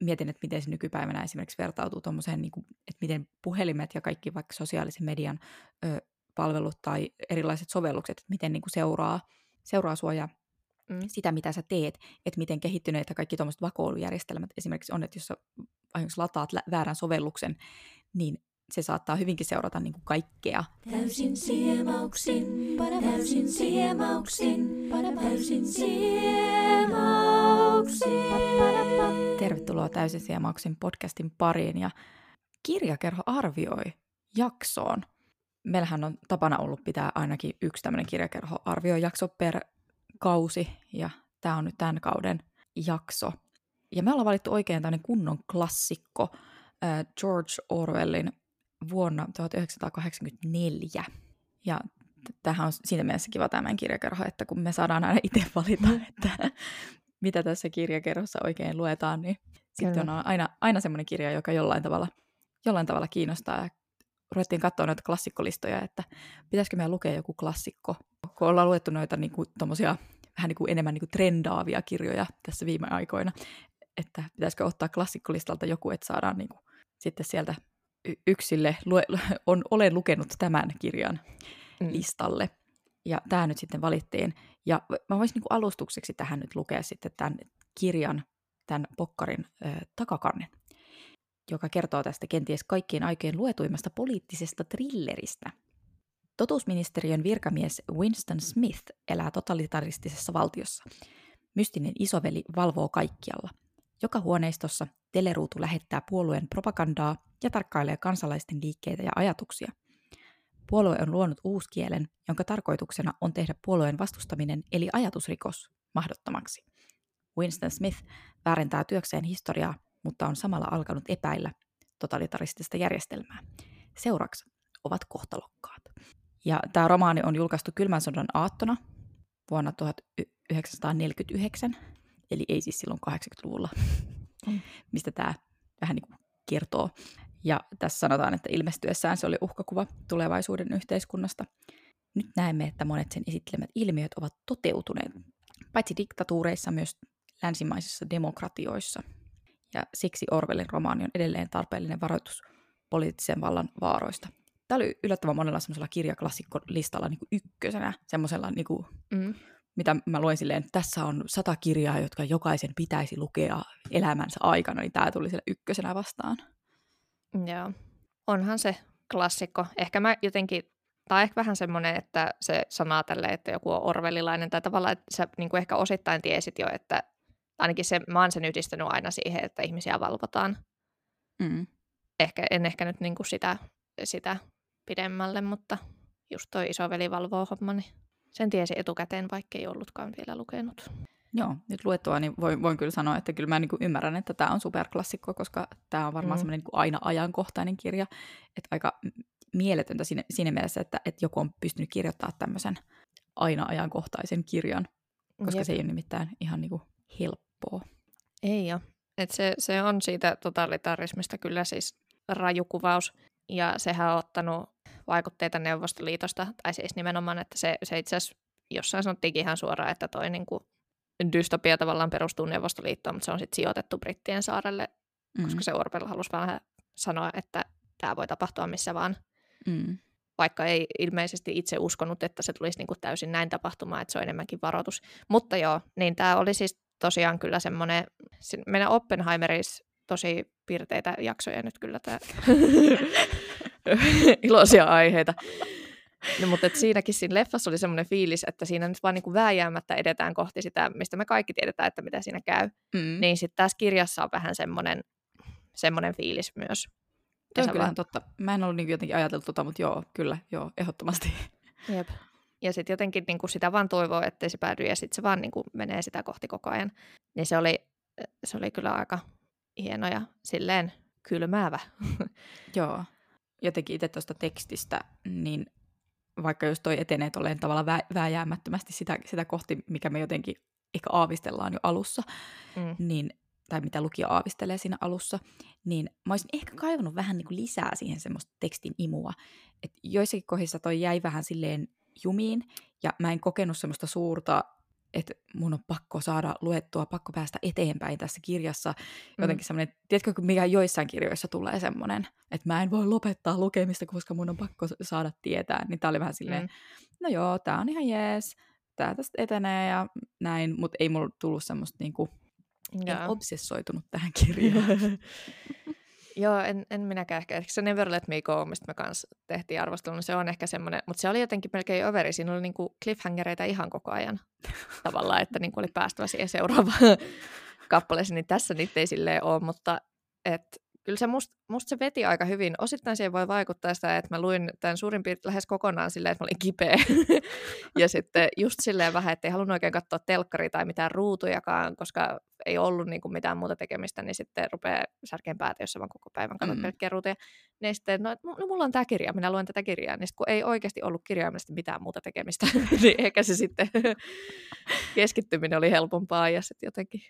mietin, että miten se nykypäivänä esimerkiksi vertautuu tuommoiseen, niin kuin, että miten puhelimet ja kaikki vaikka sosiaalisen median ö, palvelut tai erilaiset sovellukset, että miten niin kuin seuraa, seuraa sua ja mm. sitä, mitä sä teet, että miten kehittyneitä kaikki tuommoiset vakoilujärjestelmät esimerkiksi on, että jos sä lataat väärän sovelluksen, niin se saattaa hyvinkin seurata niin kuin kaikkea. Täysin siemauksin, täysin siemauksin, täysin siemauksin. Tervetuloa Täysin siemauksin podcastin pariin ja Kirjakerho arvioi jaksoon. Meillähän on tapana ollut pitää ainakin yksi tämmöinen kirjakerho arviojakso per kausi ja tämä on nyt tämän kauden jakso. Ja me ollaan valittu oikein tämmöinen kunnon klassikko, George Orwellin vuonna 1984. Ja tähän on siinä mielessä kiva tämän kirjakerho, että kun me saadaan aina itse valita, että mitä tässä kirjakerhossa oikein luetaan, niin sitten on aina, aina semmoinen kirja, joka jollain tavalla, jollain tavalla kiinnostaa. Ja ruvettiin katsoa noita klassikkolistoja, että pitäisikö meidän lukea joku klassikko. Kun ollaan luettu noita niin kuin, vähän niin kuin enemmän niin kuin trendaavia kirjoja tässä viime aikoina, että pitäisikö ottaa klassikkolistalta joku, että saadaan niin kuin, sitten sieltä yksille, lue, on, olen lukenut tämän kirjan mm. listalle. Ja tämä nyt sitten valittiin. Ja mä voisin niin alustukseksi tähän nyt lukea sitten tämän kirjan, tämän pokkarin äh, takakannen, joka kertoo tästä kenties kaikkien aikojen luetuimmasta poliittisesta thrilleristä. Totuusministeriön virkamies Winston Smith elää totalitaristisessa valtiossa. Mystinen isoveli valvoo kaikkialla. Joka huoneistossa teleruutu lähettää puolueen propagandaa ja tarkkailee kansalaisten liikkeitä ja ajatuksia. Puolue on luonut uuskielen, jonka tarkoituksena on tehdä puolueen vastustaminen eli ajatusrikos mahdottomaksi. Winston Smith väärentää työkseen historiaa, mutta on samalla alkanut epäillä totalitaristista järjestelmää. Seuraksi ovat kohtalokkaat. Ja tämä romaani on julkaistu kylmän sodan aattona vuonna 1949, eli ei siis silloin 80-luvulla, mm. mistä tämä vähän niin kuin kertoo. Ja tässä sanotaan, että ilmestyessään se oli uhkakuva tulevaisuuden yhteiskunnasta. Nyt näemme, että monet sen esittelemät ilmiöt ovat toteutuneet, paitsi diktatuureissa myös länsimaisissa demokratioissa. Ja siksi Orwellin romaani on edelleen tarpeellinen varoitus poliittisen vallan vaaroista. Tämä oli yllättävän monella semmoisella kirjaklassikkolistalla niin kuin ykkösenä, semmoisella, niin kuin, mm. mitä mä luen silleen, että tässä on sata kirjaa, jotka jokaisen pitäisi lukea elämänsä aikana, niin tämä tuli sille ykkösenä vastaan. Joo, onhan se klassikko. Ehkä mä jotenkin, tai ehkä vähän semmoinen, että se sanaa tälle, että joku on orvelilainen, tai tavallaan, että sä niin kuin ehkä osittain tiesit jo, että ainakin se, mä oon sen yhdistänyt aina siihen, että ihmisiä valvotaan. Mm. Ehkä, en ehkä nyt niin kuin sitä, sitä pidemmälle, mutta just toi isoveli valvoo homma, niin sen tiesi etukäteen, vaikka ei ollutkaan vielä lukenut. Joo, nyt luettua, niin voin, voin kyllä sanoa, että kyllä mä niin kuin ymmärrän, että tämä on superklassikko, koska tämä on varmaan mm. semmoinen niin aina ajankohtainen kirja. Että aika mieletöntä siinä, siinä mielessä, että, että joku on pystynyt kirjoittamaan tämmöisen aina ajankohtaisen kirjan, koska Jep. se ei ole nimittäin ihan niin kuin helppoa. Ei ole. Et se, se on siitä totalitarismista kyllä siis rajukuvaus. Ja sehän on ottanut vaikutteita Neuvostoliitosta, tai siis nimenomaan, että se, se itse asiassa jossain sanottiinkin ihan suoraan, että toi niin kuin dystopia tavallaan perustuu Neuvostoliittoon, mutta se on sitten sijoitettu Brittien saarelle, mm. koska se Orwell halusi vähän sanoa, että tämä voi tapahtua missä vaan. Mm. Vaikka ei ilmeisesti itse uskonut, että se tulisi niinku täysin näin tapahtumaan, että se on enemmänkin varoitus. Mutta joo, niin tämä oli siis tosiaan kyllä semmoinen, meidän Oppenheimeris tosi pirteitä jaksoja nyt kyllä tämä iloisia aiheita. No, mutta et siinäkin siinä leffassa oli semmoinen fiilis, että siinä nyt vaan niinku vääjäämättä edetään kohti sitä, mistä me kaikki tiedetään, että mitä siinä käy. Mm. Niin sitten tässä kirjassa on vähän semmoinen, semmoinen fiilis myös. Tämä on kyllähän totta. Mä en ollut niin jotenkin ajatellut tota, mutta joo, kyllä, joo, ehdottomasti. Jep. Ja sitten jotenkin niin kuin sitä vaan toivoo, ettei se päädy, ja sitten se vaan niin kuin menee sitä kohti koko ajan. Niin se oli, se oli kyllä aika hieno ja silleen kylmäävä. joo. Jotenkin itse tuosta tekstistä, niin vaikka jos toi etenee tolleen tavalla vä- vääjäämättömästi sitä, sitä kohti, mikä me jotenkin ehkä aavistellaan jo alussa, mm. niin, tai mitä lukija aavistelee siinä alussa, niin mä olisin ehkä kaivannut vähän niin kuin lisää siihen semmoista tekstin imua. että joissakin kohdissa toi jäi vähän silleen jumiin, ja mä en kokenut semmoista suurta että mun on pakko saada luettua, pakko päästä eteenpäin tässä kirjassa. Jotenkin mm. semmoinen, tiedätkö, mikä joissain kirjoissa tulee semmoinen, että mä en voi lopettaa lukemista, koska mun on pakko saada tietää. Niin tää oli vähän silleen, mm. no joo, tää on ihan jees, tää tästä etenee ja näin, mutta ei mulla tullut semmoista niinku, en obsessoitunut tähän kirjaan. Joo, en, en minäkään ehkä. Ehkä se Never Let Me Go, mistä me kanssa tehtiin arvostelun, niin se on ehkä semmoinen, mutta se oli jotenkin melkein overi. Siinä oli niinku cliffhangereita ihan koko ajan tavallaan, että niinku oli päästävä siihen seuraavaan kappaleeseen, niin tässä niitä ei silleen ole, mutta et, kyllä se must, musta se veti aika hyvin. Osittain siihen voi vaikuttaa sitä, että mä luin tämän suurin piirtein lähes kokonaan silleen, että mä olin kipeä. ja sitten just silleen vähän, että ei halunnut oikein katsoa telkkari tai mitään ruutujakaan, koska ei ollut niin kuin mitään muuta tekemistä, niin sitten rupeaa särkeen päätä, jos mä koko päivän katsot mm. pelkkiä ruutuja. Niin sitten, no, no, mulla on tämä kirja, minä luen tätä kirjaa. Niin sitten, kun ei oikeasti ollut kirjaimellisesti mitään muuta tekemistä, niin ehkä se sitten keskittyminen oli helpompaa ja sitten jotenkin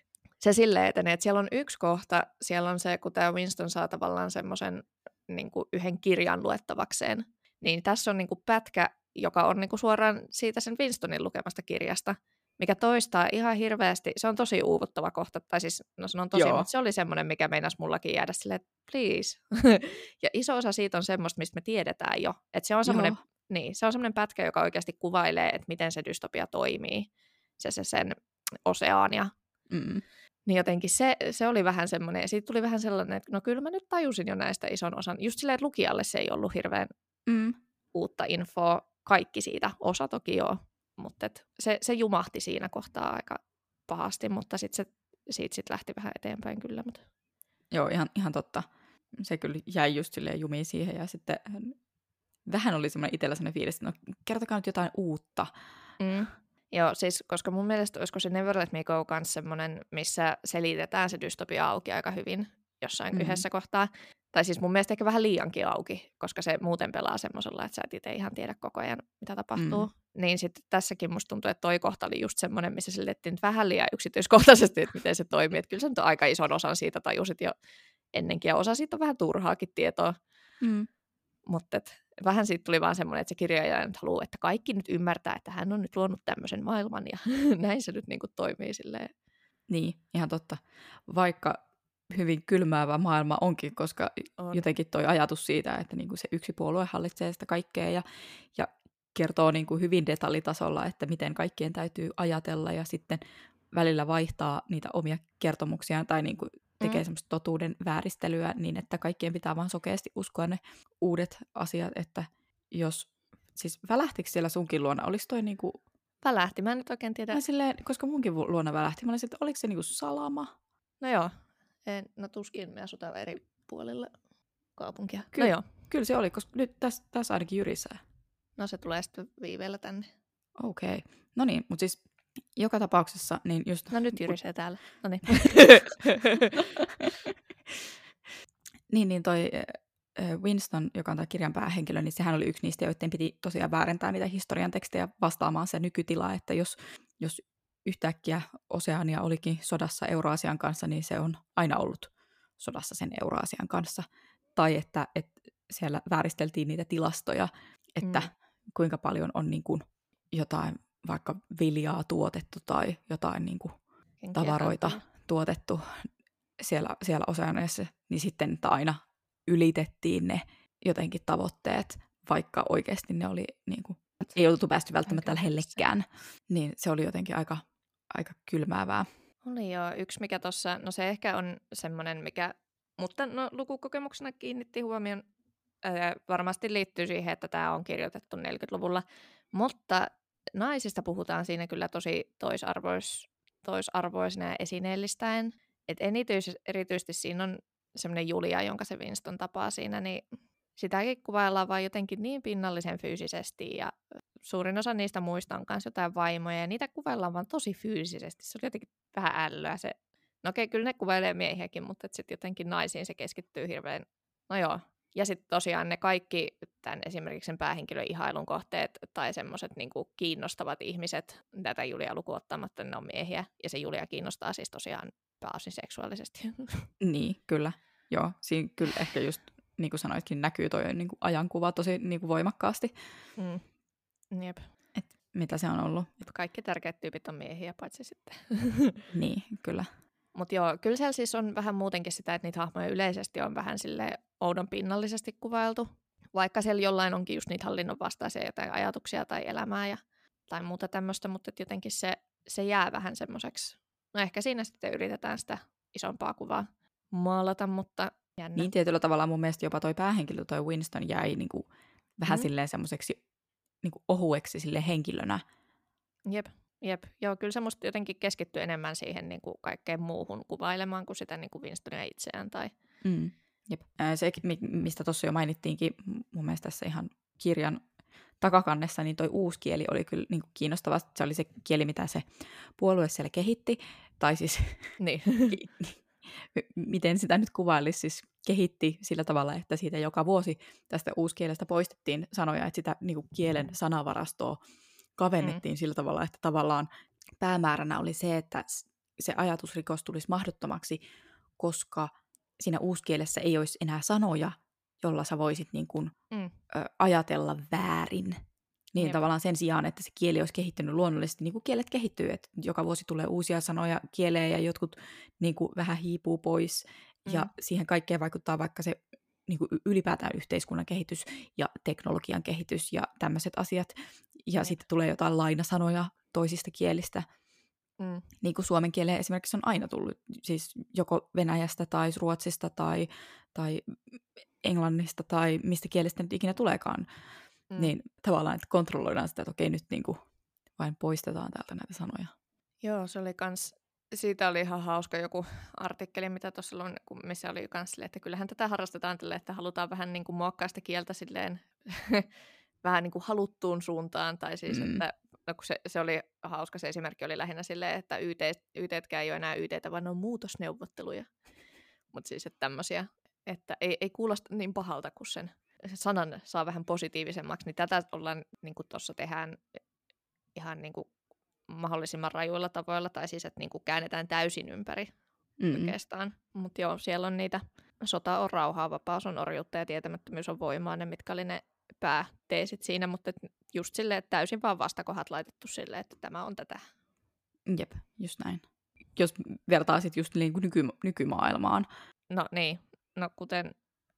se silleen etenee, että siellä on yksi kohta, siellä on se, kun tämä Winston saa tavallaan semmoisen niin yhden kirjan luettavakseen, niin tässä on niin kuin pätkä, joka on niin kuin suoraan siitä sen Winstonin lukemasta kirjasta, mikä toistaa ihan hirveästi, se on tosi uuvuttava kohta, tai siis, no se on tosi, Joo. mutta se oli semmoinen, mikä meinasi mullakin jäädä silleen, että please. ja iso osa siitä on semmoista, mistä me tiedetään jo, että se on semmoinen, niin, se on semmoinen pätkä, joka oikeasti kuvailee, että miten se dystopia toimii, se, se sen oseania. Mm. Niin jotenkin se, se oli vähän semmoinen, ja siitä tuli vähän sellainen, että no kyllä mä nyt tajusin jo näistä ison osan. Just silleen, että lukijalle se ei ollut hirveän mm. uutta infoa, kaikki siitä, osa toki joo, mutta se, se jumahti siinä kohtaa aika pahasti, mutta sitten se siitä sit lähti vähän eteenpäin kyllä. Mutta... Joo, ihan, ihan totta. Se kyllä jäi just silleen jumiin siihen ja sitten vähän oli semmoinen itsellä semmoinen fiilis, että no kertokaa nyt jotain uutta. Mm. Joo, siis koska mun mielestä olisiko se Never Let Me Go kans semmoinen, missä selitetään se dystopia auki aika hyvin jossain mm-hmm. yhdessä kohtaa. Tai siis mun mielestä ehkä vähän liiankin auki, koska se muuten pelaa semmoisella, että sä et itse ihan tiedä koko ajan, mitä tapahtuu. Mm. Niin sitten tässäkin musta tuntuu, että toi kohta oli just semmoinen, missä selitettiin vähän liian yksityiskohtaisesti, että miten se toimii. Että kyllä se nyt on aika ison osan siitä tajusit jo ennenkin, ja osa siitä on vähän turhaakin tietoa. Mm. Mutta vähän siitä tuli vaan semmoinen, että se kirjailija nyt haluaa, että kaikki nyt ymmärtää, että hän on nyt luonut tämmöisen maailman ja näin se nyt niin kuin toimii silleen. Niin, ihan totta. Vaikka hyvin kylmäävä maailma onkin, koska on. jotenkin toi ajatus siitä, että niin kuin se yksi puolue hallitsee sitä kaikkea ja, ja kertoo niin kuin hyvin detaljitasolla, että miten kaikkien täytyy ajatella ja sitten välillä vaihtaa niitä omia kertomuksiaan tai niin kuin tekee mm. semmoista totuuden vääristelyä niin, että kaikkien pitää vaan sokeasti uskoa ne uudet asiat, että jos, siis välähtikö siellä sunkin luona, oliko toi niinku... Välähti, mä en nyt oikein tiedä. Mä silleen, koska munkin luona välähti, mä olisin, että oliko se niinku salama? No joo, en, no tuskin me asutaan eri puolilla kaupunkia. Kyllä, no joo. Kyllä se oli, koska nyt tässä, tässä ainakin jyrisää. No se tulee sitten viiveellä tänne. Okei. Okay. No niin, mutta siis joka tapauksessa, niin just... No nyt jyrisee täällä. No niin. niin, niin toi Winston, joka on tämä kirjan päähenkilö, niin sehän oli yksi niistä, joiden piti tosiaan väärentää niitä historian tekstejä vastaamaan se nykytila, että jos, jos yhtäkkiä Oseania olikin sodassa Euroasian kanssa, niin se on aina ollut sodassa sen Euroasian kanssa. Tai että, että siellä vääristeltiin niitä tilastoja, että mm. kuinka paljon on niin kuin jotain vaikka viljaa tuotettu tai jotain niin kuin tavaroita tuotettu siellä, siellä Oseaniassa, niin sitten että aina ylitettiin ne jotenkin tavoitteet, vaikka oikeasti ne oli niin kuin, ei oltu päästy välttämättä lähellekään, niin se oli jotenkin aika, aika kylmäävää. Oli joo, yksi mikä tuossa, no se ehkä on semmoinen, mikä, mutta no, lukukokemuksena kiinnitti huomioon, ää, varmasti liittyy siihen, että tämä on kirjoitettu 40-luvulla, mutta naisista puhutaan siinä kyllä tosi toisarvois, toisarvoisena ja esineellistäen. Et erityisesti siinä on semmoinen Julia, jonka se Winston tapaa siinä, niin sitäkin kuvaillaan vain jotenkin niin pinnallisen fyysisesti ja suurin osa niistä muista on myös jotain vaimoja ja niitä kuvaillaan vaan tosi fyysisesti. Se oli jotenkin vähän älyä se. No okei, kyllä ne kuvailee miehiäkin, mutta sitten jotenkin naisiin se keskittyy hirveän, no joo, ja sitten tosiaan ne kaikki tämän esimerkiksi sen päähenkilön ihailun kohteet tai semmoiset niin kiinnostavat ihmiset, tätä Julia lukuottamatta, ne on miehiä. Ja se Julia kiinnostaa siis tosiaan pääosin seksuaalisesti. Niin, kyllä. Joo, siinä kyllä ehkä just niin kuin sanoitkin, näkyy toi niin kuin ajankuva tosi niin kuin voimakkaasti. Mm. Jep. Et mitä se on ollut. Kaikki tärkeät tyypit on miehiä, paitsi sitten. niin, kyllä. Mutta joo, kyllä siellä siis on vähän muutenkin sitä, että niitä hahmoja yleisesti on vähän sille oudon pinnallisesti kuvailtu. Vaikka siellä jollain onkin just niitä hallinnon vastaisia jotain ajatuksia tai elämää ja, tai muuta tämmöistä, mutta jotenkin se, se jää vähän semmoiseksi. No ehkä siinä sitten yritetään sitä isompaa kuvaa maalata, mutta jännä. Niin tietyllä tavalla mun mielestä jopa toi päähenkilö, toi Winston, jäi niinku vähän mm. silleen semmoiseksi niinku ohueksi sille henkilönä. Jep, jep. Joo, kyllä se musta jotenkin keskittyy enemmän siihen niinku kaikkeen muuhun kuvailemaan kuin sitä niinku Winstonia itseään. Tai... Mm. Jep. Se, mistä tuossa jo mainittiinkin, mun mielestä tässä ihan kirjan takakannessa, niin toi uusi kieli oli kyllä niin kuin kiinnostava. Se oli se kieli, mitä se puolue siellä kehitti. Tai siis, niin. miten sitä nyt kuvailisi, siis kehitti sillä tavalla, että siitä joka vuosi tästä uuskielestä poistettiin sanoja, että sitä niin kuin kielen sanavarastoa kavennettiin mm. sillä tavalla, että tavallaan päämääränä oli se, että se ajatusrikos tulisi mahdottomaksi, koska siinä uuskielessä ei olisi enää sanoja, jolla sä voisit niin kuin, mm. ö, ajatella väärin. Niin Jep. tavallaan sen sijaan, että se kieli olisi kehittynyt luonnollisesti, niin kuin kielet kehittyy, että joka vuosi tulee uusia sanoja kieleen ja jotkut niin kuin vähän hiipuu pois. Mm. Ja siihen kaikkeen vaikuttaa vaikka se niin kuin ylipäätään yhteiskunnan kehitys ja teknologian kehitys ja tämmöiset asiat. Ja Jep. sitten tulee jotain lainasanoja toisista kielistä. Mm. Niin kuin suomen kieleen esimerkiksi on aina tullut, siis joko Venäjästä tai Ruotsista tai, tai Englannista tai mistä kielestä nyt ikinä tuleekaan. Mm. Niin tavallaan, että kontrolloidaan sitä, että okei nyt niin kuin vain poistetaan täältä näitä sanoja. Joo, se oli kans, siitä oli ihan hauska joku artikkeli, mitä tuossa on, missä oli kans silleen, että kyllähän tätä harrastetaan tälle, että halutaan vähän niin kuin muokkaa sitä kieltä silleen vähän niin kuin haluttuun suuntaan, tai siis, mm. että no kun se, se oli hauska, se esimerkki oli lähinnä silleen, että YT, YTtkään ei ole enää YTtä, vaan ne on muutosneuvotteluja. Mutta siis, että tämmöisiä, että ei, ei kuulosta niin pahalta, kun sen sanan saa vähän positiivisemmaksi, niin tätä ollaan, niin kuin tuossa tehdään ihan niin kuin mahdollisimman rajuilla tavoilla, tai siis, että niin kuin käännetään täysin ympäri mm-hmm. oikeastaan. Mutta joo, siellä on niitä, sota on rauhaa, vapaus on orjuutta ja tietämättömyys on voimaa, ne mitkä oli ne pääteesit siinä, mutta just silleen, että täysin vaan vastakohat laitettu silleen, että tämä on tätä. Jep, just näin. Jos vertaa sitten just niin kuin nyky, nykymaailmaan. No niin, no kuten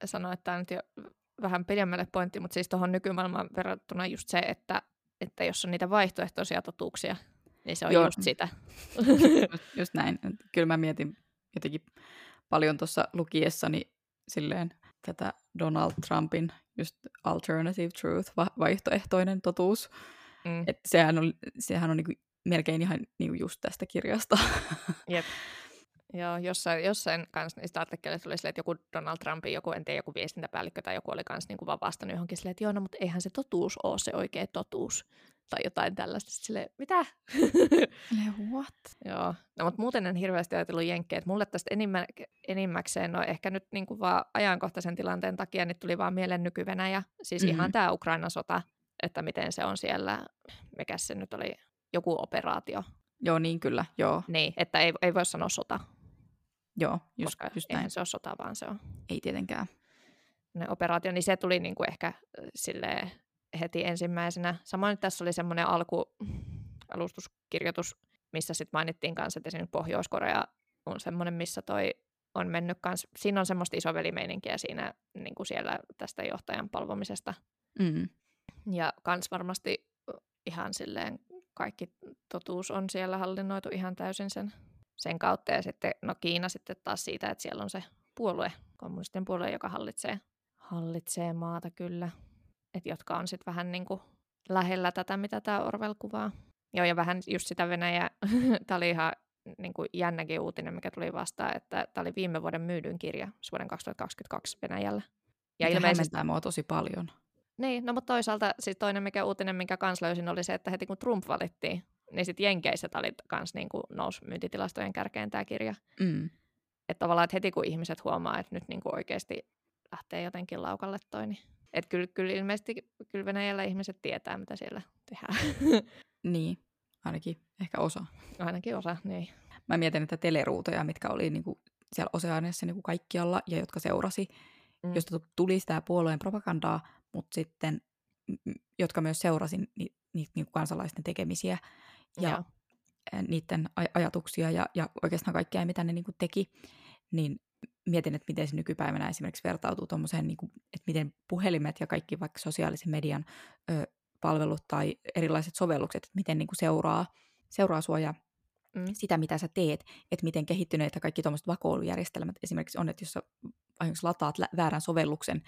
sanoin, että tämä nyt jo vähän pidemmälle pointti, mutta siis tuohon nykymaailmaan verrattuna just se, että, että jos on niitä vaihtoehtoisia totuuksia, niin se on Joo. just sitä. just, just näin. Kyllä mä mietin jotenkin paljon tuossa lukiessani silleen tätä Donald Trumpin just alternative truth, va- vaihtoehtoinen totuus. Mm. Et sehän on, sehän on niinku melkein ihan niinku just tästä kirjasta. Jep. Joo, jossain, jossain kanssa niistä artikkeleista oli silleen, että joku Donald Trumpin, joku, en tiedä, joku viestintäpäällikkö tai joku oli kanssa niin vaan vastannut johonkin silleen, että joo, no, mutta eihän se totuus ole se oikea totuus. Tai jotain tällaista. Silleen, mitä? what? joo, no mutta muuten en hirveästi ajatellut jenkkejä. Että mulle tästä enimmä, enimmäkseen, no ehkä nyt niin kuin vaan ajankohtaisen tilanteen takia, niin tuli vaan mieleen nyky Siis mm-hmm. ihan tämä Ukrainan sota, että miten se on siellä, mikä se nyt oli, joku operaatio. Joo, niin kyllä, joo. Niin, että ei, ei voi sanoa sota, Joo, just, koska just näin. se ole sota, vaan se on... Ei tietenkään. Ne operaatio, niin se tuli niin kuin ehkä sille heti ensimmäisenä. Samoin tässä oli semmoinen alku, alustuskirjoitus, missä sitten mainittiin kanssa, että esimerkiksi Pohjois-Korea on semmoinen, missä toi on mennyt kans, siinä on semmoista isovelimeininkiä siinä niin kuin siellä tästä johtajan palvomisesta. Mm. Ja kans varmasti ihan silleen kaikki totuus on siellä hallinnoitu ihan täysin sen sen kautta. Ja sitten no Kiina sitten taas siitä, että siellä on se puolue, kommunistinen puolue, joka hallitsee, hallitsee maata kyllä. Et jotka on sitten vähän niin kuin lähellä tätä, mitä tämä Orwell kuvaa. Joo, ja vähän just sitä Venäjä, tämä oli ihan niin kuin jännäkin uutinen, mikä tuli vastaan, että tämä oli viime vuoden myydyn kirja vuoden 2022 Venäjällä. Ja Mikä ilmeisesti... mua tosi paljon. Niin, no mutta toisaalta siis toinen mikä uutinen, minkä kans löysin, oli se, että heti kun Trump valittiin, niin sitten Jenkeissä tämä oli kans niin kuin nousi myyntitilastojen kärkeen tämä kirja. Mm. Että tavallaan, että heti kun ihmiset huomaa, että nyt niin kuin oikeasti lähtee jotenkin laukalle toi, niin että kyllä, kyllä ilmeisesti kyllä Venäjällä ihmiset tietää, mitä siellä tehdään. niin, ainakin ehkä osa. Ainakin osa, niin. Mä mietin, että teleruutoja, mitkä oli niinku siellä Oseaniassa niinku kaikkialla ja jotka seurasi, mm. josta tuli sitä puolueen propagandaa, mutta sitten jotka myös seurasin ni, ni, niin kansalaisten tekemisiä ja Joo. niiden aj- ajatuksia ja, ja oikeastaan kaikkea, mitä ne niin kuin teki, niin mietin, että miten se nykypäivänä esimerkiksi vertautuu tuommoiseen, niin kuin, että miten puhelimet ja kaikki vaikka sosiaalisen median ö, palvelut tai erilaiset sovellukset, että miten niin kuin seuraa, seuraa sua ja Mm. sitä, mitä sä teet, että miten kehittyneitä kaikki tuommoiset vakoilujärjestelmät esimerkiksi on, että jos sä lataat väärän sovelluksen,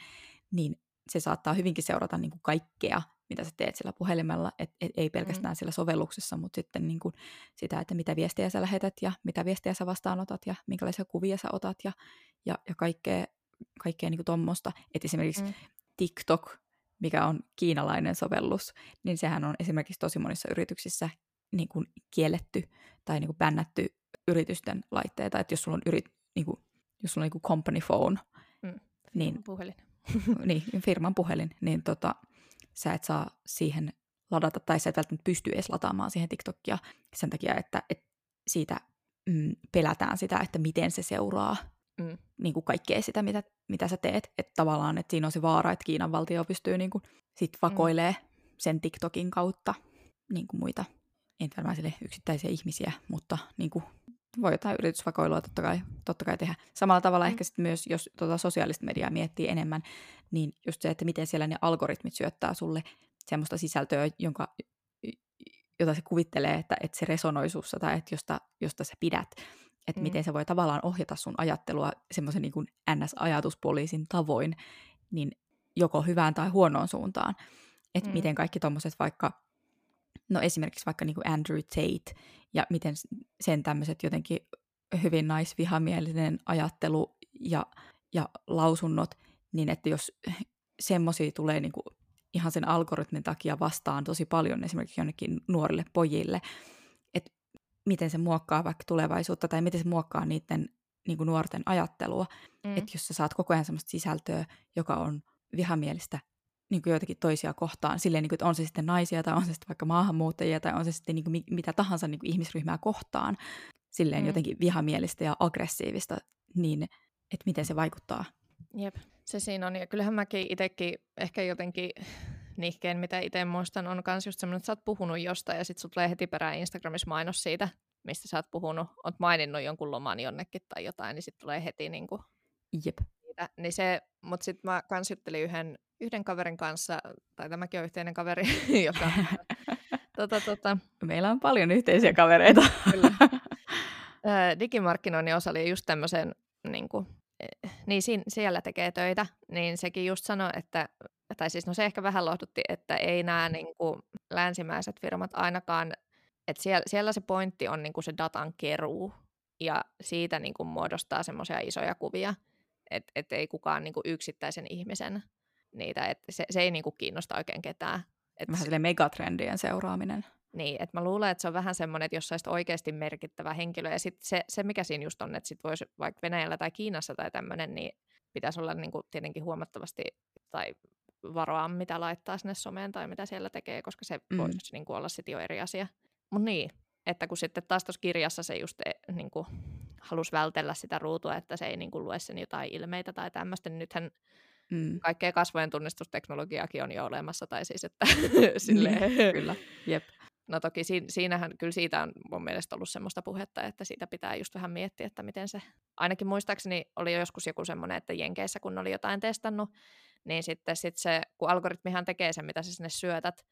niin se saattaa hyvinkin seurata niin kuin kaikkea, mitä sä teet sillä puhelimella, et, et, ei pelkästään mm. sillä sovelluksessa, mutta sitten niin kuin sitä, että mitä viestejä sä lähetät ja mitä viestejä sä vastaanotat ja minkälaisia kuvia sä otat ja, ja, ja kaikkea, kaikkea niin tuommoista. Että esimerkiksi mm. TikTok, mikä on kiinalainen sovellus, niin sehän on esimerkiksi tosi monissa yrityksissä niin kuin kielletty tai niin kuin bännätty yritysten laitteita. Että jos sulla on, yrit, niin kuin, jos sulla on niin kuin company phone, Mm. niin Puhelin. niin, firman puhelin, niin tota, sä et saa siihen ladata, tai sä et välttämättä pysty edes lataamaan siihen TikTokia sen takia, että, että siitä mm, pelätään sitä, että miten se seuraa Mm. niin kuin kaikkea sitä, mitä, mitä sä teet. Että tavallaan, että siinä on se vaara, että Kiinan valtio pystyy niin kuin, sit vakoilee mm. sen TikTokin kautta niin kuin muita, en varmaan sille yksittäisiä ihmisiä, mutta niin kuin, voi jotain yritysvakoilua totta kai, totta kai tehdä. Samalla tavalla mm. ehkä sit myös, jos tota sosiaalista mediaa miettii enemmän, niin just se, että miten siellä ne algoritmit syöttää sulle semmoista sisältöä, jonka, jota se kuvittelee, että, että se resonoi sussa tai että josta, josta sä pidät. Että mm. miten se voi tavallaan ohjata sun ajattelua semmoisen niin kuin NS-ajatuspoliisin tavoin, niin joko hyvään tai huonoon suuntaan. Että mm. miten kaikki tuommoiset vaikka, no esimerkiksi vaikka niin kuin Andrew Tate, ja miten sen tämmöiset jotenkin hyvin naisvihamielinen ajattelu ja, ja lausunnot, niin että jos semmoisia tulee niin kuin ihan sen algoritmin takia vastaan tosi paljon esimerkiksi jonnekin nuorille pojille, että miten se muokkaa vaikka tulevaisuutta tai miten se muokkaa niiden niin kuin nuorten ajattelua, mm. että jos sä saat koko ajan semmoista sisältöä, joka on vihamielistä niin kuin joitakin toisia kohtaan, silleen, niin kuin, että on se sitten naisia tai on se sitten vaikka maahanmuuttajia tai on se sitten niin kuin, mitä tahansa niin kuin ihmisryhmää kohtaan, silleen mm. jotenkin vihamielistä ja aggressiivista, niin että miten se vaikuttaa. Jep, se siinä on. Ja kyllähän mäkin itsekin ehkä jotenkin nihkeen, mitä itse muistan, on myös just semmoinen, että sä oot puhunut jostain ja sitten sut tulee heti perään Instagramissa mainos siitä, mistä sä oot puhunut, oot maininnut jonkun loman jonnekin tai jotain, niin sitten tulee heti niin kuin Jep. Siitä. Niin se, mutta sitten mä kans juttelin yhden, yhden kaverin kanssa, tai tämäkin on yhteinen kaveri, joka... tota, tota, Meillä on paljon yhteisiä kavereita. Kyllä. Digimarkkinoinnin osa oli just tämmöisen, niin, kuin, niin siinä, siellä tekee töitä, niin sekin just sanoi, että, tai siis no se ehkä vähän lohdutti, että ei nämä niin kuin, länsimäiset firmat ainakaan, että siellä, siellä se pointti on niin kuin se datan keruu, ja siitä niin kuin, muodostaa semmoisia isoja kuvia, että et ei kukaan niin kuin, yksittäisen ihmisen niitä, että se, se ei niin kuin, kiinnosta oikein ketään. Et vähän silleen megatrendien seuraaminen. Niin, että mä luulen, että se on vähän semmoinen, että jos sä oikeasti merkittävä henkilö, ja sitten se, se, mikä siinä just on, että sit voisi vaikka Venäjällä tai Kiinassa tai tämmöinen, niin pitäisi olla niin kuin tietenkin huomattavasti, tai varoa, mitä laittaa sinne someen tai mitä siellä tekee, koska se mm. voisi niin kuin olla sitten jo eri asia. Mutta niin, että kun sitten taas tuossa kirjassa se just niin kuin, halusi vältellä sitä ruutua, että se ei niin kuin, lue sen jotain ilmeitä tai tämmöistä, niin nythän mm. kaikkea kasvojen tunnistusteknologiaakin on jo olemassa, tai siis, että silleen... Kyllä, jep. No toki siinähän, kyllä siitä on mun mielestä ollut semmoista puhetta, että siitä pitää just vähän miettiä, että miten se, ainakin muistaakseni oli jo joskus joku semmoinen, että Jenkeissä kun oli jotain testannut, niin sitten sit se, kun algoritmihan tekee sen, mitä sä sinne syötät,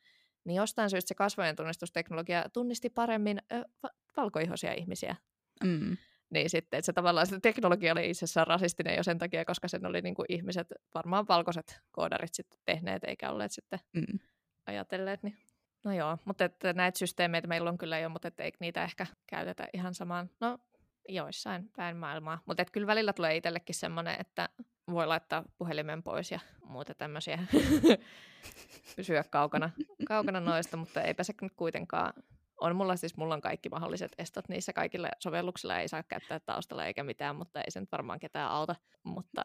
niin jostain syystä se kasvojen tunnistusteknologia tunnisti paremmin ö, va- valkoihoisia ihmisiä. Mm. Niin sitten, että se tavallaan se teknologia oli itsessään rasistinen jo sen takia, koska sen oli niin kuin ihmiset, varmaan valkoiset koodarit sitten tehneet, eikä olleet sitten mm. ajatelleet, niin No joo, mutta että näitä systeemeitä meillä on kyllä jo, mutta että eikö niitä ehkä käytetä ihan samaan, no joissain päin maailmaa. Mutta kyllä välillä tulee itsellekin semmoinen, että voi laittaa puhelimen pois ja muuta tämmöisiä pysyä kaukana, kaukana noista, mutta eipä se nyt kuitenkaan on mulla siis, mulla on kaikki mahdolliset estot niissä kaikilla sovelluksilla, ei saa käyttää taustalla eikä mitään, mutta ei se nyt varmaan ketään auta. Mutta...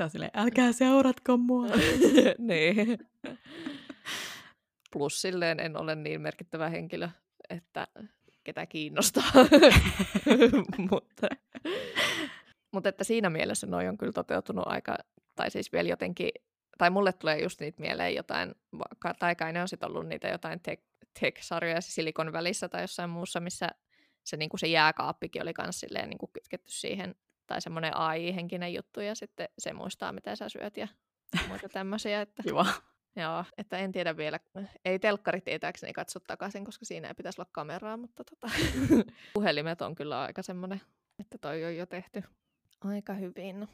On silleen, älkää seuratko mua. niin. Plus silleen en ole niin merkittävä henkilö, että ketä kiinnostaa. mutta, mutta että siinä mielessä noi on kyllä toteutunut aika, tai siis vielä jotenkin tai mulle tulee just niitä mieleen jotain, tai kai ne on sitten ollut niitä jotain tech-sarjoja Silikon välissä tai jossain muussa, missä se, niin kuin se jääkaappikin oli myös silleen niin kuin kytketty siihen, tai semmoinen AI-henkinen juttu, ja sitten se muistaa, mitä sä syöt ja muita tämmöisiä. Että. Joo, että en tiedä vielä. Ei telkkari tietääkseni katso takaisin, koska siinä ei pitäisi olla kameraa, mutta tota, puhelimet on kyllä aika semmoinen, että toi on jo tehty aika hyvin.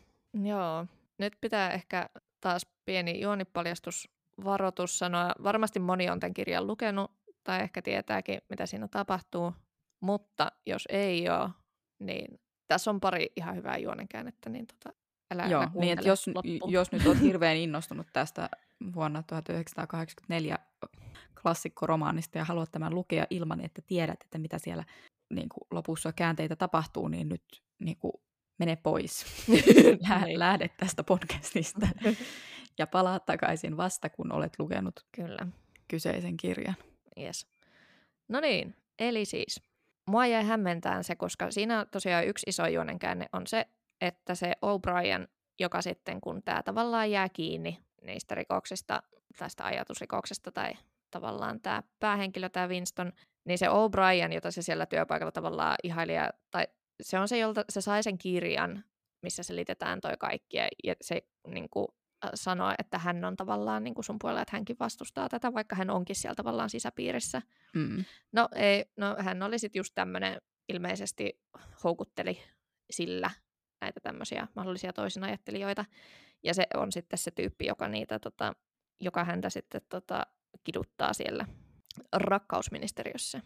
Joo, nyt pitää ehkä taas pieni juonipaljastus varoitus sanoa. Varmasti moni on tämän kirjan lukenut tai ehkä tietääkin, mitä siinä tapahtuu, mutta jos ei ole, niin tässä on pari ihan hyvää juonenkäännettä, niin tota, älä, Joo, älä niin että jos, jos nyt olet hirveän innostunut tästä vuonna 1984 klassikkoromaanista ja haluat tämän lukea ilman, että tiedät, että mitä siellä niin kuin lopussa käänteitä tapahtuu, niin nyt niin kuin, mene pois. Niin. Lähde tästä podcastista ja palaa takaisin vasta, kun olet lukenut Kyllä. kyseisen kirjan. Yes. No niin, eli siis mua jäi hämmentään se, koska siinä tosiaan yksi iso juonenkäänne on se, että se O'Brien, joka sitten kun tämä tavallaan jää kiinni niistä rikoksista, tästä ajatusrikoksesta tai tavallaan tämä päähenkilö, tämä Winston, niin se O'Brien, jota se siellä työpaikalla tavallaan ihaili, tai se on se, jolta se sai sen kirjan, missä selitetään toi kaikki, ja se niin kuin, sanoa, että hän on tavallaan niin kuin sun puolella, että hänkin vastustaa tätä, vaikka hän onkin siellä tavallaan sisäpiirissä. Mm. No, ei, no hän oli sitten just tämmöinen, ilmeisesti houkutteli sillä näitä tämmöisiä mahdollisia toisinajattelijoita. Ja se on sitten se tyyppi, joka, niitä, tota, joka häntä sitten tota, kiduttaa siellä rakkausministeriössä.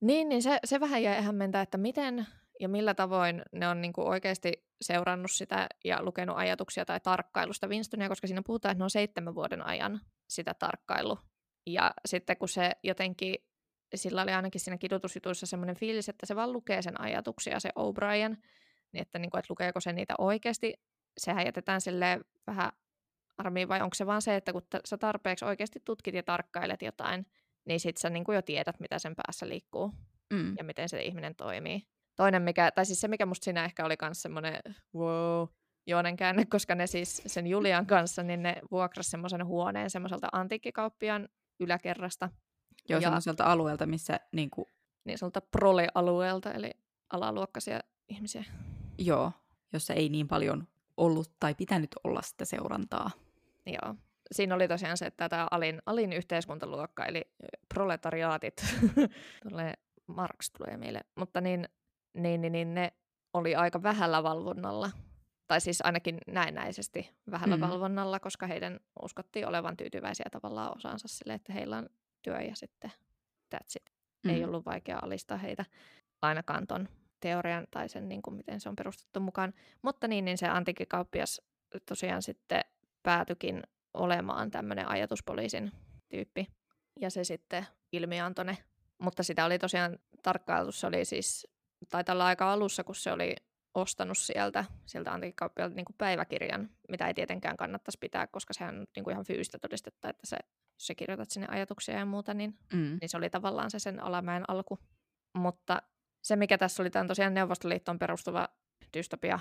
Niin, niin se, se vähän jäi hämmentää, että miten ja millä tavoin ne on niin kuin oikeasti seurannut sitä ja lukenut ajatuksia tai tarkkailusta Winstonia, koska siinä puhutaan, että ne on seitsemän vuoden ajan sitä tarkkailu. Ja sitten kun se jotenkin, sillä oli ainakin siinä kidutusjutuissa semmoinen fiilis, että se vaan lukee sen ajatuksia, se O'Brien, niin että, niin kuin, että lukeeko se niitä oikeasti, sehän jätetään sille vähän armiin, vai onko se vaan se, että kun sä tarpeeksi oikeasti tutkit ja tarkkailet jotain, niin sit sä niin kuin jo tiedät, mitä sen päässä liikkuu Mm. ja miten se ihminen toimii. Toinen, mikä, tai siis se, mikä musta siinä ehkä oli myös semmoinen wow, juonen käänne, koska ne siis sen Julian kanssa, niin ne vuokras semmoisen huoneen semmoiselta antiikkikauppiaan yläkerrasta. Joo, ja, semmoiselta alueelta, missä niin kuin... Niin semmoiselta prole-alueelta, eli alaluokkaisia ihmisiä. Joo, jossa ei niin paljon ollut tai pitänyt olla sitä seurantaa. Joo. Siinä oli tosiaan se, että tämä alin, alin yhteiskuntaluokka, eli proletariaatit, tulee Marx tulee meille, mutta niin, niin, niin, niin ne oli aika vähällä valvonnalla, tai siis ainakin näennäisesti vähällä mm. valvonnalla, koska heidän uskottiin olevan tyytyväisiä tavallaan osaansa sille, että heillä on työ ja sitten that's it. Mm. Ei ollut vaikea alistaa heitä ainakaan ton teorian tai sen, niin kuin miten se on perustettu mukaan. Mutta niin, niin se antiikkikauppias tosiaan sitten päätyikin olemaan tämmöinen ajatuspoliisin tyyppi. Ja se sitten ilmiantoi ne. Mutta sitä oli tosiaan tarkkailtu, se oli siis, taitaa olla aika alussa, kun se oli ostanut sieltä, sieltä antiikkikauppialta niin päiväkirjan, mitä ei tietenkään kannattaisi pitää, koska sehän on niin kuin ihan fyysistä todistetta, että se, jos sä kirjoitat sinne ajatuksia ja muuta, niin, mm. niin se oli tavallaan se sen alamäen alku. Mutta se, mikä tässä oli, tämä on tosiaan Neuvostoliittoon perustuva dystopia,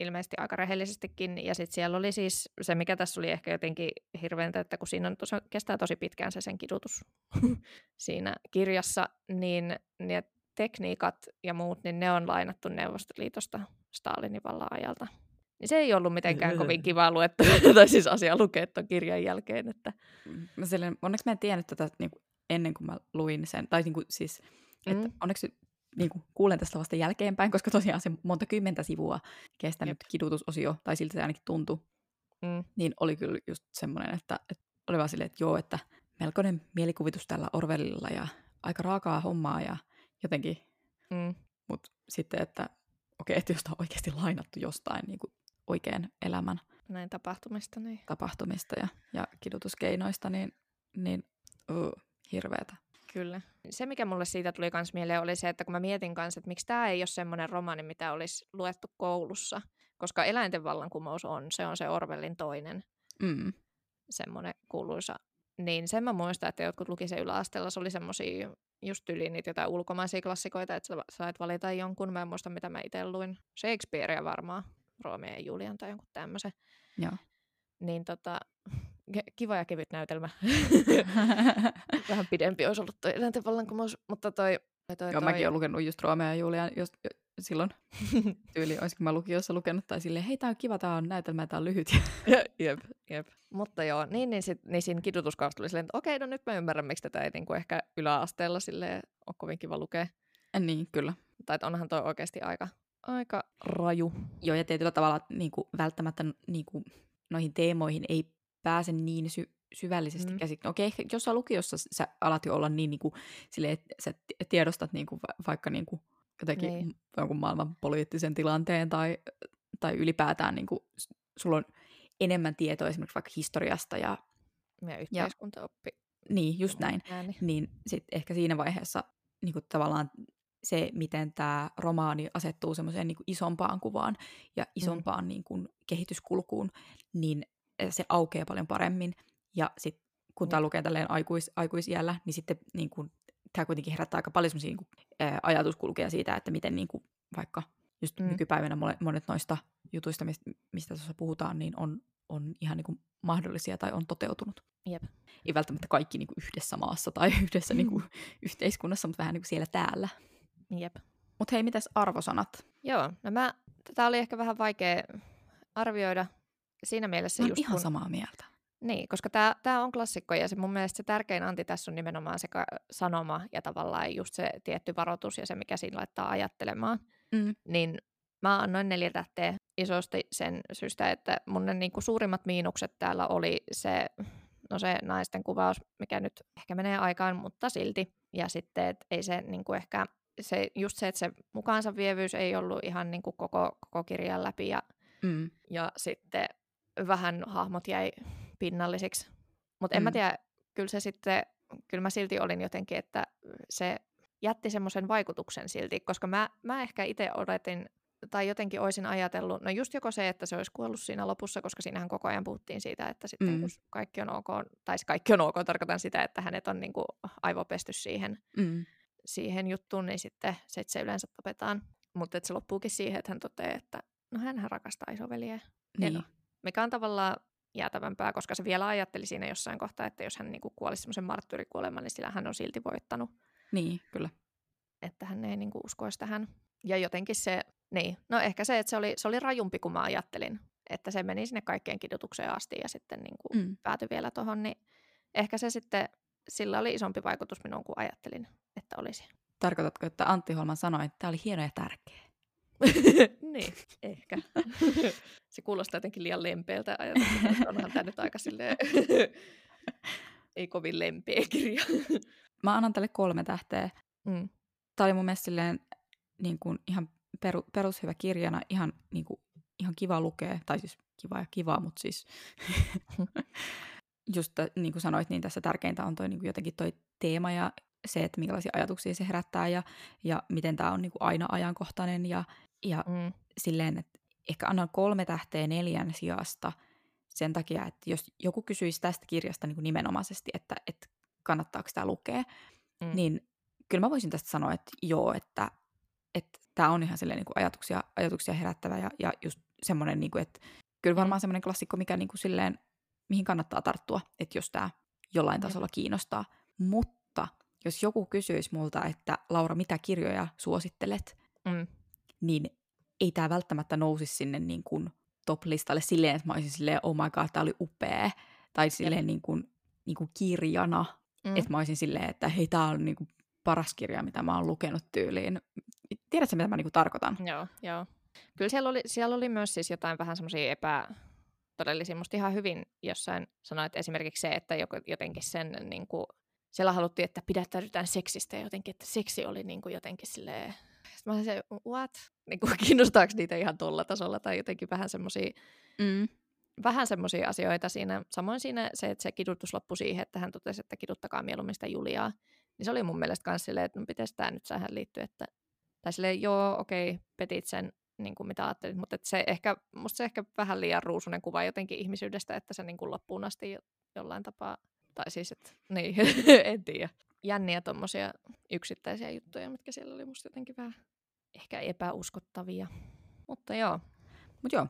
ilmeisesti aika rehellisestikin. Ja sitten siellä oli siis se, mikä tässä oli ehkä jotenkin hirveäntä, että kun siinä on tosi, kestää tosi pitkään se sen kidutus siinä kirjassa, niin ne tekniikat ja muut, niin ne on lainattu Neuvostoliitosta Stalinin vallan ajalta. Niin se ei ollut mitenkään kovin kiva luettu, tai siis asia lukea tuon kirjan jälkeen. Että... Mä silleen, onneksi mä en tiennyt tätä niin kuin ennen kuin mä luin sen, tai niin kuin siis, että mm. onneksi niin kuin, kuulen tästä vasta jälkeenpäin, koska tosiaan se monta kymmentä sivua kestänyt Jep. kidutusosio, tai siltä se ainakin tuntui, mm. niin oli kyllä just semmoinen, että, että oli vaan silleen, että joo, että melkoinen mielikuvitus tällä Orwellilla ja aika raakaa hommaa ja jotenkin, mm. mutta sitten, että okei, että jos on oikeasti lainattu jostain niin kuin oikean elämän näin tapahtumista, niin. tapahtumista ja, ja kidutuskeinoista, niin, niin uh, hirveätä. Kyllä. Se, mikä mulle siitä tuli myös mieleen, oli se, että kun mä mietin kanssa, että miksi tämä ei ole semmoinen romaani, mitä olisi luettu koulussa, koska eläinten vallankumous on, se on se Orwellin toinen mm. semmoinen kuuluisa. Niin sen mä muistan, että jotkut luki se yläasteella, se oli semmoisia just yli niitä jotain ulkomaisia klassikoita, että sä sait valita jonkun, mä en muista mitä mä itse luin, Shakespearea varmaan, Romeo ja Julian tai jonkun tämmöisen. Joo. Niin tota, kiva ja kevyt näytelmä. Vähän pidempi olisi ollut toi eläinten vallankumous, mutta toi... toi, toi Joo, toi... mäkin olen lukenut just Romeo ja Julian jos, jo, silloin tyyli, olisiko mä lukiossa lukenut, tai silleen, hei, tää on kiva, tää on näytelmä, tää on lyhyt. jep, jep. Mutta joo, niin, niin, sit, niin siinä kidutuskaudessa tuli silleen, että okei, no nyt mä ymmärrän, miksi tätä ei niinku ehkä yläasteella silleen ole kovin kiva lukea. niin, kyllä. Tai että onhan toi oikeasti aika, aika raju. Joo, ja tietyllä tavalla niin kuin, välttämättä niin kuin, noihin teemoihin ei pääse niin sy- syvällisesti Mm. mm. käsiksi. Okei, ehkä jossain lukiossa sä alat jo olla niin, niin kuin, silleen, että sä ti- tiedostat niin kuin, va- vaikka niin kuin, jotenkin Niin. jonkun maailman poliittisen tilanteen tai, tai ylipäätään niin kuin, sulla on enemmän tietoa esimerkiksi vaikka historiasta ja Meidän yhteiskuntaoppi. niin, just näin. Ääni. Niin sitten ehkä siinä vaiheessa niin kuin, tavallaan se, miten tämä romaani asettuu semmoiseen niin isompaan kuvaan ja isompaan mm. niin kuin, kehityskulkuun, niin se aukeaa paljon paremmin. Ja sitten kun tämä Jep. lukee tälleen aikuis, aikuisiällä, niin sitten niin kuin, tämä kuitenkin herättää aika paljon semmoisia niin ajatuskulkuja siitä, että miten niin kuin, vaikka just Mm. mm. nykypäivänä monet noista jutuista, mistä, mistä tuossa puhutaan, niin on, on ihan niin kuin, mahdollisia tai on toteutunut. Jep. Ei välttämättä kaikki niin kuin, yhdessä maassa tai yhdessä niin kuin, yhteiskunnassa, mutta vähän niin kuin siellä täällä. Jep. Mutta hei, mitäs arvosanat? Joo, no mä, tätä oli ehkä vähän vaikea arvioida siinä mielessä Mä just ihan kun, samaa mieltä. Niin, koska tämä tää on klassikko ja se mun mielestä se tärkein anti tässä on nimenomaan se sanoma ja tavallaan just se tietty varoitus ja se, mikä siinä laittaa ajattelemaan. Mm. Niin mä annoin neljä tähteä isosti sen syystä, että mun ne niinku suurimmat miinukset täällä oli se, no se naisten kuvaus, mikä nyt ehkä menee aikaan, mutta silti. Ja sitten, että ei se niinku ehkä, se, just se, että se mukaansa vievyys ei ollut ihan niinku koko, koko kirjan läpi ja Mm. ja sitten vähän hahmot jäi pinnallisiksi. Mutta en mä Mm. tiedä, kyllä se sitten, kyllä mä silti olin jotenkin, että se jätti semmoisen vaikutuksen silti, koska mä, mä ehkä itse odotin, tai jotenkin olisin ajatellut, no just joko se, että se olisi kuollut siinä lopussa, koska siinähän koko ajan puhuttiin siitä, että sitten Mm. kun kaikki on ok, tai siis kaikki on ok, tarkoitan sitä, että hänet on niinku aivopesty siihen, Mm. siihen juttuun, niin sitten se, se yleensä tapetaan. Mutta se loppuukin siihen, että hän toteaa, että no hän rakastaa isoveliä. Niin. Eno. Mikä on tavallaan jäätävämpää, koska se vielä ajatteli siinä jossain kohtaa, että jos hän niinku kuolisi semmoisen marttyyrikuoleman, niin sillä hän on silti voittanut. niin, kyllä. Että hän ei niinku uskoisi tähän. Ja jotenkin se, niin, no ehkä se, että se oli, se oli rajumpi kuin mä ajattelin. Että se meni sinne kaikkeen kidutukseen asti ja sitten niinku Mm. päätyi vielä tuohon, niin ehkä se sitten, sillä oli isompi vaikutus minuun kuin ajattelin, että olisi. Tarkoitatko, että Antti Holman sanoi, että tämä oli hieno ja tärkeä? niin, ehkä. se kuulostaa jotenkin liian lempeältä ajatella, että onhan tämä nyt aika silleen, ei kovin lempeä kirja. Mä annan tälle kolme tähteä. Mm. Tämä oli mun mielestä silleen, niin kuin ihan peru, perushyvä kirjana, ihan, niin kuin, ihan kiva lukea, tai siis kiva ja kiva, mutta siis just niin kuin sanoit, niin tässä tärkeintä on toi, niin kuin jotenkin toi teema ja se, että minkälaisia ajatuksia se herättää ja, ja miten tämä on niin kuin aina ajankohtainen ja, ja Mm. silleen, että ehkä annan kolme tähteä neljän sijasta sen takia, että jos joku kysyisi tästä kirjasta niin kuin nimenomaisesti, että, että kannattaako tämä lukea, Mm. mm. niin kyllä mä voisin tästä sanoa, että joo, että, että tämä on ihan silleen niin kuin ajatuksia, ajatuksia herättävä ja, ja just semmoinen, niin kuin, että kyllä varmaan semmoinen klassikko, mikä niin kuin silleen, mihin kannattaa tarttua, että jos tämä jollain tasolla kiinnostaa. Mutta jos joku kysyisi multa, että Laura, mitä kirjoja suosittelet, Mm. niin ei tämä välttämättä nousisi sinne niin kuin top-listalle silleen, että mä olisin silleen, oh my god, tämä oli upea. Tai silleen niin kuin, niin kuin kirjana, Mm. että mä olisin silleen, että hei, tämä on niin kuin paras kirja, mitä mä oon lukenut tyyliin. Tiedätkö, mitä mä niin kuin tarkoitan? Joo, joo. Kyllä siellä oli, siellä oli myös siis jotain vähän semmoisia epätodellisia, musta ihan hyvin jossain sanoit esimerkiksi se, että joku- jotenkin sen niin kuin, siellä haluttiin, että pidättäydytään seksistä ja jotenkin, että seksi oli niin kuin jotenkin silleen, Sitten mä olin se, what? Niin kuin, kiinnostaako niitä ihan tuolla tasolla tai jotenkin vähän semmoisia Mm. vähän semmoisia asioita siinä. Samoin siinä se, että se kidutus loppui siihen, että hän totesi, että kiduttakaa mieluummin sitä Juliaa. Niin se oli mun mielestä myös silleen, että no pitäisi tämä nyt sähän liittyä, että tai silleen, joo, okei, petit sen, niin kuin mitä ajattelit, mutta se ehkä, musta se ehkä vähän liian ruusunen kuva jotenkin ihmisyydestä, että se niin kuin loppuun asti jo, jollain tapaa, tai siis, että niin, en tiedä. Jänniä tommosia yksittäisiä juttuja, mitkä siellä oli musta jotenkin vähän ehkä epäuskottavia. Mutta joo, Mutta joo,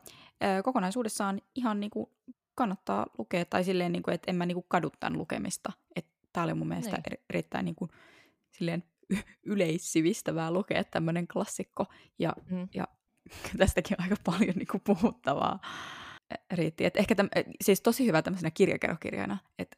kokonaisuudessaan ihan niinku kannattaa lukea. Tai silleen, niin kuin, että en mä niin kuin kadu tämän lukemista. Tämä oli mun mielestä Niin. eri- erittäin niin kuin, silleen yleissivistävää lukea tämmöinen klassikko. Ja Mm. tästäkin on aika paljon niin kuin puhuttavaa riitti. Et ehkä täm, siis tosi hyvä tämmöisenä kirjakerrokirjana, että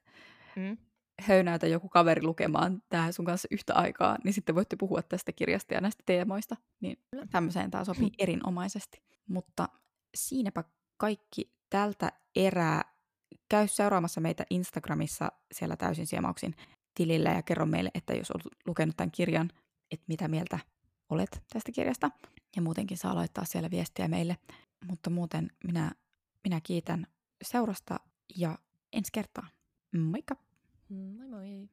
Mm. höynäytä joku kaveri lukemaan tämä sun kanssa yhtä aikaa, niin sitten voitte puhua tästä kirjasta ja näistä teemoista. Niin tämmöiseen tämä sopii erinomaisesti. Mutta siinäpä kaikki tältä erää. Käy seuraamassa meitä Instagramissa siellä täysin siemauksin tilillä ja kerro meille, että jos olet lukenut tämän kirjan, että mitä mieltä olet tästä kirjasta. Ja muutenkin saa laittaa siellä viestiä meille. Mutta muuten minä, minä kiitän seurasta ja ensi kertaa. Moikka! Moi moi!